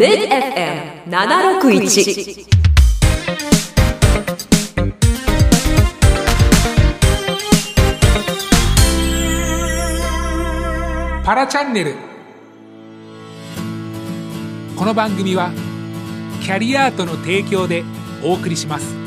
MidFM761 パラチャンネル。この番組はキャリアートの提供でお送りします。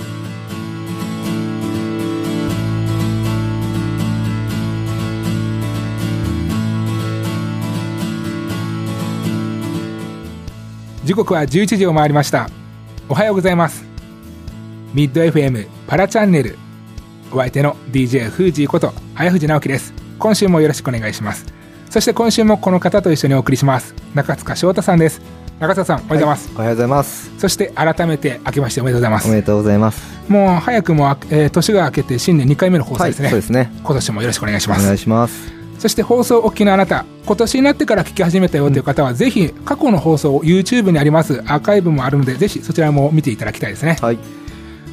時刻は11時を回りました。おはようございます。ミッド FM パラチャンネル。お相手の DJ フージーこと早藤直樹です。今週もよろしくお願いします。そして今週もこの方と一緒にお送りします。中塚翔太さんです。中塚さんおはようございます、おはようございます。そして改めて明けましておめでとうございます。おめでとうございます。もう早くも、えー年が明けて新年2回目の放送はい、ですね、そうですね。今年もよろしくお願いします。お願いします。そして放送お聞きのあなた今年になってから聞き始めたよという方は、ぜひ過去の放送を YouTube にありますアーカイブもあるのでぜひそちらも見ていただきたいですね。はい、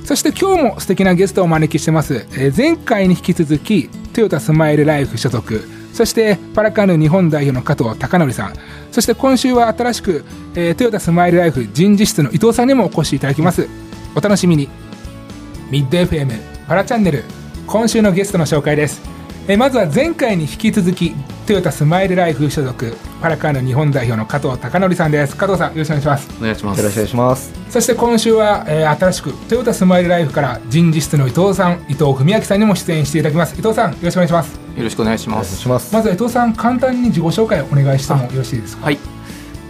そして今日も素敵なゲストをお招きしてます、えー前回に引き続きトヨタスマイルライフ所属そしてパラカヌー日本代表の加藤貴則さん。そして今週は新しく、えートヨタスマイルライフ人事室の伊藤さんにもお越しいただきます。お楽しみに。ミッド FM パラチャンネル今週のゲストの紹介ですえーまずは前回に引き続きトヨタスマイルライフ所属パラカーヌ日本代表の加藤貴則さんです。加藤さんよろしくお願いします。お願いします。よろしくお願いします。そして今週は、えー新しくトヨタスマイルライフから人事室の伊藤さん伊藤文明さんにも出演していただきます。伊藤さんよろしくお願いします。よろしくお願いします。します。まずは伊藤さん簡単に自己紹介をお願いしてもよろしいですか？はい。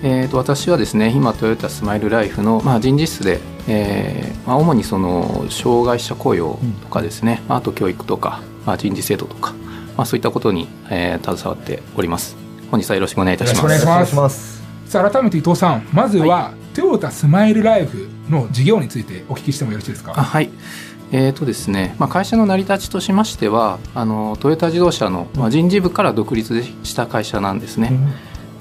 えー、と私はですね今トヨタスマイルライフの、まあ、人事室で、えーまあ、主にその障害者雇用とかですね、まあ、あと教育とか、まあ、人事制度とか、まあ、そういったことに、えー携わっております。本日はよろしくお願いいたします。よろしくお願いします。ます。さあ改めて伊藤さん。まずは、トヨタスマイルライフの事業についてお聞きしてもよろしいですか？あはい。えーとですねまあ、会社の成り立ちとしましてはあのトヨタ自動車の、まあ、人事部から独立した会社なんですね、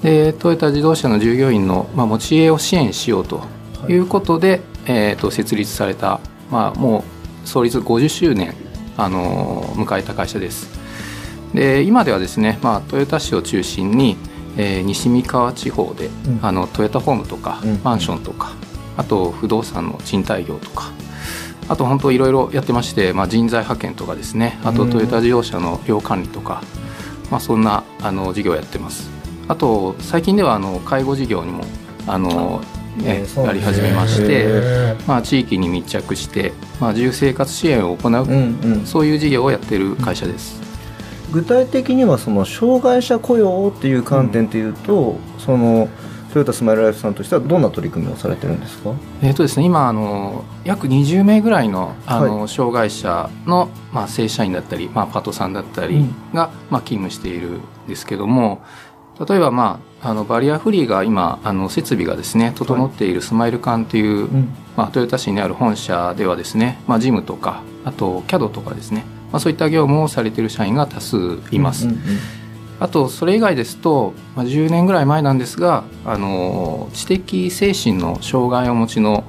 でトヨタ自動車の従業員の、まあ、持ち家を支援しようとい。うことで、えー、と設立された、まあ、もう創立50周年、あのー迎えた会社ですで今ではですね、まあ、トヨタ市を中心に、えー西三河地方で、ん。あのトヨタホームとか、うん。マンションとかあと不動産の賃貸業とかあと本当いろいろやってまして、まあ、人材派遣とかですねあとうん。トヨタ自動車の量管理とか、まあ、そんなあの事業をやってます。あと最近ではあの介護事業にもあの、ねやり始めまして、へまあ、地域に密着して、まあ、自由生活支援を行う、うんうん。そういう事業をやってる会社です。具体的にはその障害者雇用っていう観点でいうと、そのトヨタスマイルライフさんとしてはどんな取り組みをされてるんですか？えーとですね、今あの約20名ぐらいのあの、は障害者の、まあ、正社員だったり、まあ、パートさんだったりうん。が、まあ、勤務しているんですけども例えば、まあ、あのバリアフリーが今あの設備がですね整っているスマイル館という、うん。まあ、トヨタ市にある本社ではですね、まあ、ジムとかあと CAD とかですね、まあ、そういった業務をされている社員が多数います。うんうんあとそれ以外ですと、まあ、10年ぐらい前なんですがあの知的精神の障害をお持ちの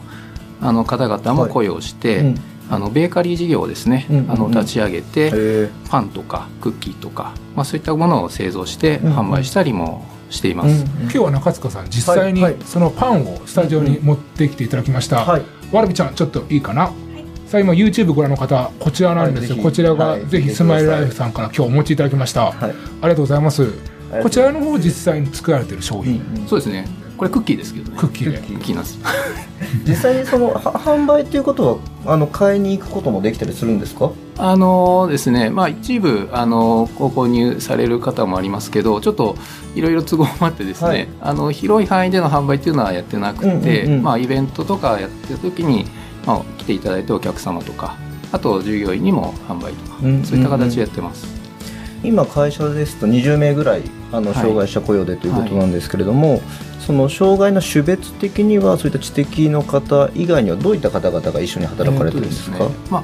あの方々も雇用して、うん。あのベーカリー事業をですね、うんうんうん。あの立ち上げて、へパンとかクッキーとか、まあ、そういったものを製造してうんうん。販売したりもしています。ーうんうん。今日は中塚さん実際にはい。はい。そのパンをスタジオに持ってきていただきました、はい。わらびちゃんちょっといいかな、さあ今 YouTube ご覧の方こちらなんですよ、はいこちらが、はいぜひスマイルライフさんから今日お持ちいただきました、はい。ありがとうございます。こちらの方実際に作られてる商うん品、うん。そうですね。これクッキーですけどね。クッキーで。クッキーなんです 実際にそのは販売っていうことはあの買いに行くこともできたりするんですか？あのですね、まあ、一部あのご購入される方もありますけどちょっといろいろ都合もあってですね、はい。あの広い範囲での販売っていうのはやってなくて、うんうんうん。まあ、イベントとかやってる時に、まあ、来ていただいたお客様とかあと従業員にも販売とか、うんそういった形でやってます。今会社ですと20名ぐらいあのはい。障害者雇用でということなんですけれども、その障害の種別的にはそういった知的の方以外にはどういった方々が一緒に働かれてるんですか、えーとね。まあ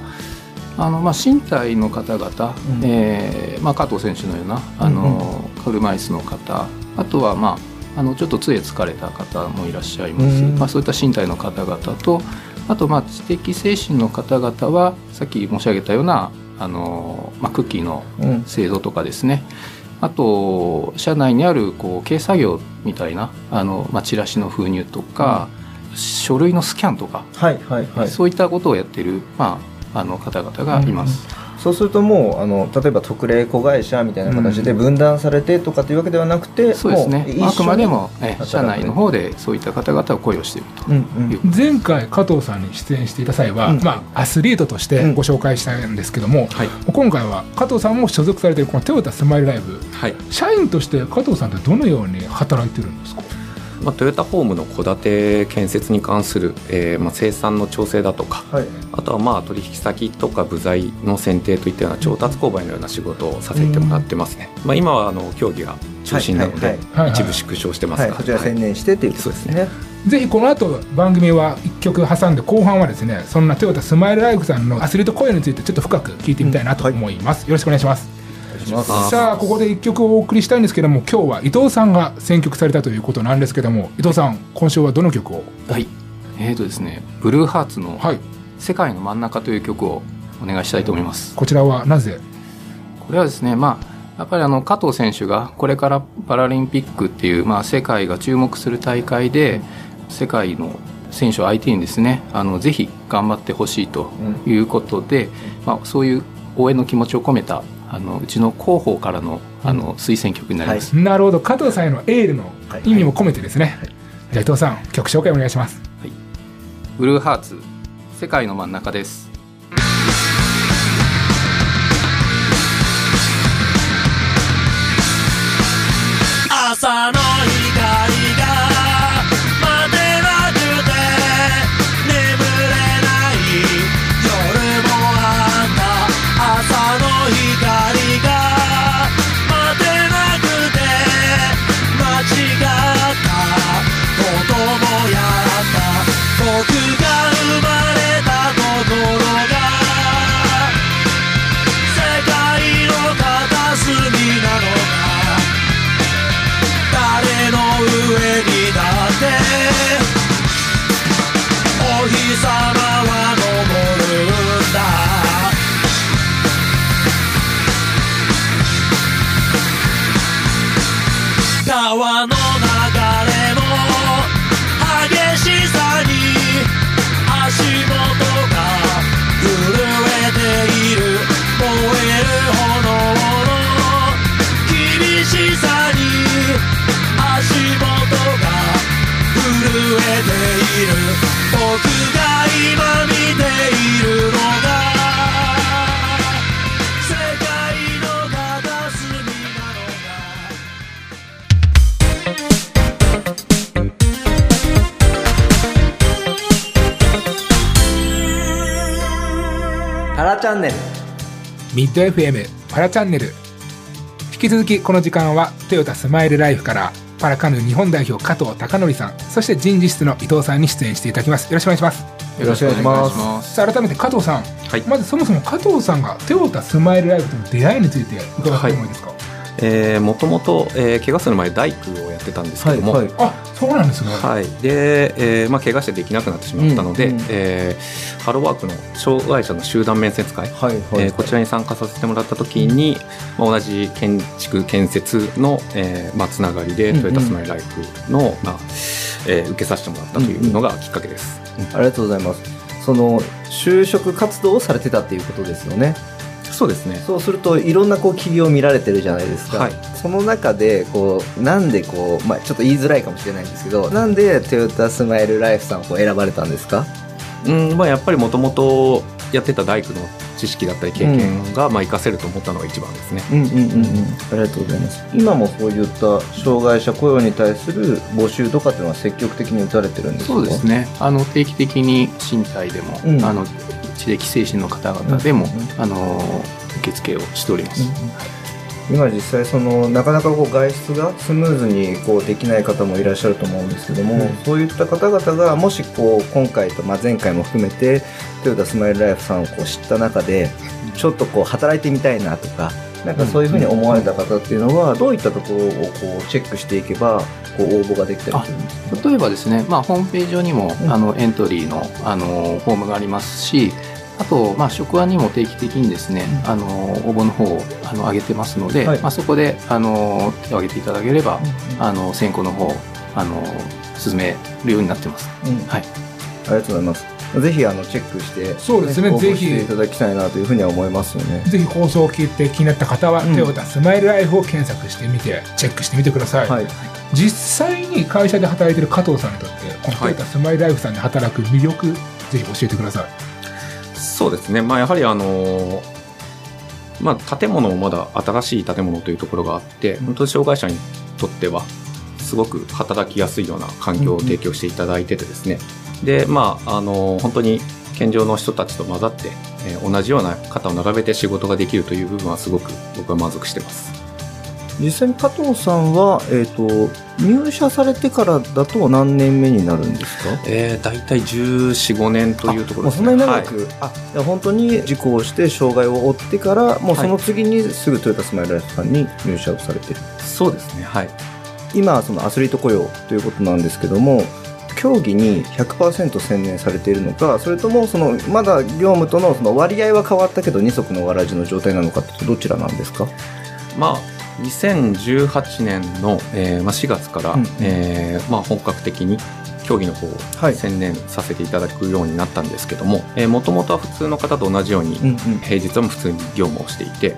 あのまあ、身体の方々、うん。えーまあ、加藤選手のようなあの、車椅子の方あとは、まあ、あのちょっと杖つかれた方もいらっしゃいます、うん。まあ、そういった身体の方々とあとまあ知的精神の方々はさっき申し上げたようなあの、まあ、クッキーのうん。製造とかですね、あと社内にあるこう軽作業みたいなあの、まあ、チラシの封入とか、書類のスキャンとか、はいはいはい。そういったことをやってる、まあ、あの方々がいます。そうするともうあの例えば特例子会社みたいな形で分断されてとかっていうわけではなくて、そうですね。あくまでもえ働く社内の方でそういった方々を雇用しているとうん。うんいう前回加藤さんに出演していた際は、うん。まあ、アスリートとしてご紹介したんですけども、はい。今回は加藤さんも所属されているこのトヨタスマイルライブ。はい。社員として加藤さんってどのように働いてるんですか？まあ、トヨタホームの戸建て建設に関する、えーまあ、生産の調整だとかはい。あとはまあ取引先とか部材の選定といったような調達購買のような仕事をさせてもらってますね、まあ、今はあの競技が中心なのではいはいはい。一部縮小してますが、はい、そちら専念してっていうことですね。ぜひこの後番組は1曲挟んで後半はですねそんなトヨタスマイルライフさんのアスリート声についてちょっと深く聞いてみたいなと思います、よろしくお願いしますします。さあここで1曲をお送りしたいんですけども今日は伊藤さんが選曲されたということなんですけども伊藤さん今週はどの曲を？はい。えーとですねブルーハーツのはい「世界の真ん中」という曲をお願いしたいと思います。こちらはなぜ？これはですねまあやっぱりあの加藤選手がこれからパラリンピックっていう、まあ、世界が注目する大会で世界の選手を相手にですねあのぜひ頑張ってほしいということで、まあ、そういう応援の気持ちを込めたあのうちの広報からのあの推薦曲になります、なるほど。加藤さんへのエールの意味も込めてですね、じゃあ伊藤さん曲紹介お願いします。ブルーハーツ世界の真ん中です。朝のラチャンネル。ミッド FM パラチャンネル。引き続きこの時間はトヨタスマイルライフからパラカヌー日本代表加藤貴則さんそして人事室の伊藤さんに出演していただきます。よろしくお願いします。よろしくお願いします。さあ改めて加藤さん、はい。まずそもそも加藤さんがトヨタスマイルライフとの出会いについて伺ってもいいですか、えーもともと、えー怪我する前大工をやってたんですけども、はいあそうなんですね、はい、で、えーまあ、怪我してできなくなってしまったので、うんうんえーハローワークの障害者の集団面接会、はいはい。えーこちらに参加させてもらった時に、まあ、同じ建築建設の、えーまあ、つながりで、うんうん。トヨタスマイルライフの、まあえー受けさせてもらったというのがきっかけです。ありがとうございます。その就職活動をされてたっていうことですよねそうですね。そうするといろんなこう企業を見られてるじゃないですか、はい。その中でこうなんでこう、まあ、ちょっと言いづらいかもしれないんですけどなんでトヨタスマイルライフさんを選ばれたんですか？うんまあ、やっぱりもともとやってた大工の知識だったり経験が、まあ、活かせると思ったのが一番ですね。うんうんうんうん。ありがとうございます。今もそういった障害者雇用に対する募集とかっていうのは積極的に打たれてるんですか？そうですね。あの定期的に身体でも、うん。あの知的精神の方々でも、うん。あの受付をしております、今実際そのなかなかこう外出がスムーズにこうできない方もいらっしゃると思うんですけども、うん。そういった方々がもしこう今回と、まあ、前回も含めてトヨタスマイルライフさんをこう知った中でちょっとこう働いてみたいなとかなんかそういうふうに思われた方っていうのはどういったところをこうチェックしていけばこう応募ができたりするんですか？例えばですね、まあ、ホームページ上にも、うん。あのエントリーのあのフォームがありますしあと、まあ、職案にも定期的にですね、あの応募の方をあの上げてますので、はい。まあ、そこであの手を挙げていただければ、あの選考の方あの進めるようになってます。うん。はい。ありがとうございます。ぜひあのチェックして、そうですねぜひしていただきたいなというふうには思いますよね。ぜひ放送を聞いて気になった方は、うんトヨタスマイルライフを検索してみてチェックしてみてください、はい。実際に会社で働いてる加藤さんにとってこのトヨタスマイルライフさんで働く魅力、ぜひ教えてください。そうですね、まあ、やはりあのまあ、建物もまだ新しい建物というところがあって、本当に障害者にとっては、すごく働きやすいような環境を提供していただいててですね、で、まあ、あの、本当に健常の人たちと混ざって、えー同じような肩を並べて仕事ができるという部分はすごく僕は満足してます。実際に加藤さんは、えっ、と、入社されてからだと何年目になるんですか？えー、大体14、5年というところですね。はいなに長く、あじゃあ本当に事故をして障害を負ってからもうその次にすぐトヨタスマイルライフさんに入社をされてるそうですね、はい。今はそのアスリート雇用ということなんですけども競技に100%専念されているのかそれともそのまだ業務とのその割合は変わったけど二足のわらじの状態なのかってどちらなんですか？まあ、2018年の、えーまあ、4月から、うん。えーまあ、本格的に競技の方をはい。専念させていただくようになったんですけどももともとは普通の方と同じように、うんうん。平日は普通に業務をしていて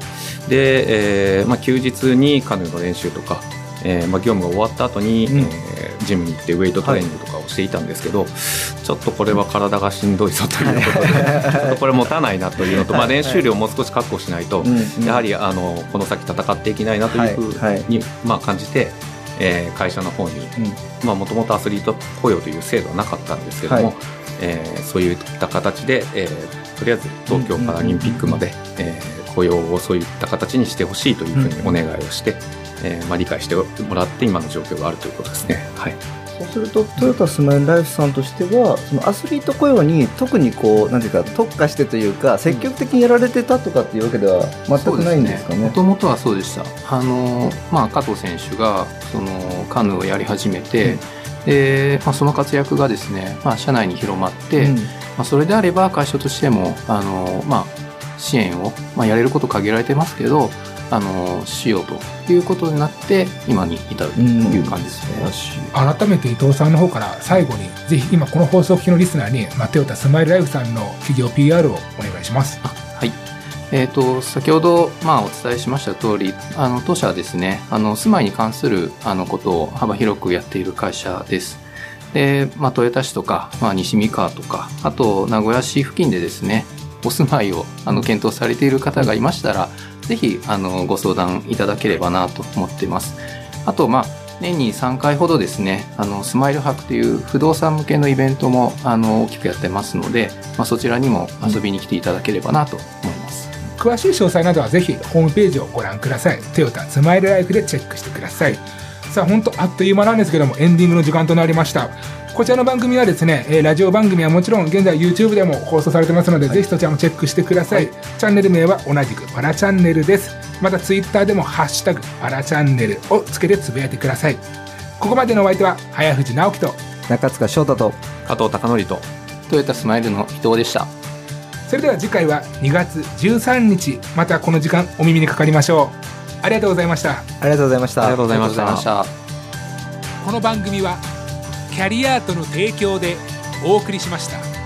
で、えーまあ、休日にカヌーの練習とか、えーまあ、業務が終わった後に、うん。えージムに行ってウェイトトレーニングとかをしていたんですけど、ちょっとこれは体がしんどいぞということで、ちょっとこれ持たないなというのと、まあ、練習量をもう少し確保しないと、うんやはりあのこの先戦っていけないなというふうはい。はい。に、まあ、感じて、えー会社の方にもともとアスリート雇用という制度はなかったんですけども、はい。えーそういった形で、えーとりあえず東京パラリンピックまで、えー雇用をそういった形にしてほしいというふうにお願いをして、えーまあ、理解してもらって今の状況があるということですね。はい。そうするとトヨタスマイルライフさんとしてはそのアスリート雇用に特にこうなんていうか特化してというか積極的にやられてたとかっていうわけでは全くないんですかね？もともとはそうでした。あのまあ加藤選手がそのカヌーをやり始めて、でまあその活躍がですね、まあ社内に広まって、うん。まあそれであれば会社としてもあのまあ支援をまあやれること限られてますけど、あのしようということになって今に至るという感じですね。改めて伊藤さんの方から最後にぜひ今この放送機のリスナーに、まあ、トヨタスマイルライフさんの企業 PR をお願いしますはい。えー、と先ほど、まあ、お伝えしました通りあの当社はですねあの住まいに関するあのことを幅広くやっている会社です。で、まあ、豊田市とか、まあ、西三河とかあと名古屋市付近でですねお住まいをあの検討されている方がいましたらぜひあのご相談いただければなと思っています。あと、まあ年に3回ほどですねあのスマイル博という不動産向けのイベントもあの大きくやってますので、まあ、そちらにも遊びに来ていただければなと思います。詳しい詳細などはぜひホームページをご覧くださいトヨタスマイルライフでチェックしてくださいさあ本当あっという間なんですけどもエンディングの時間となりました。こちらの番組はですね、えーラジオ番組はもちろん現在 YouTube でも放送されてますので、ぜひそちらもチェックしてください、チャンネル名は同じくパラチャンネルです。また Twitter でも「ハッシュタグパラチャンネル」をつけてつぶやいてください。ここまでのお相手は早藤直樹と中塚翔太と加藤貴則とトヨタスマイルの伊藤でした。それでは次回は2月13日またこの時間お耳にかかりましょうありがとうございましたありがとうございましたありがとうございました。この番組はキャリアートの提供でお送りしました。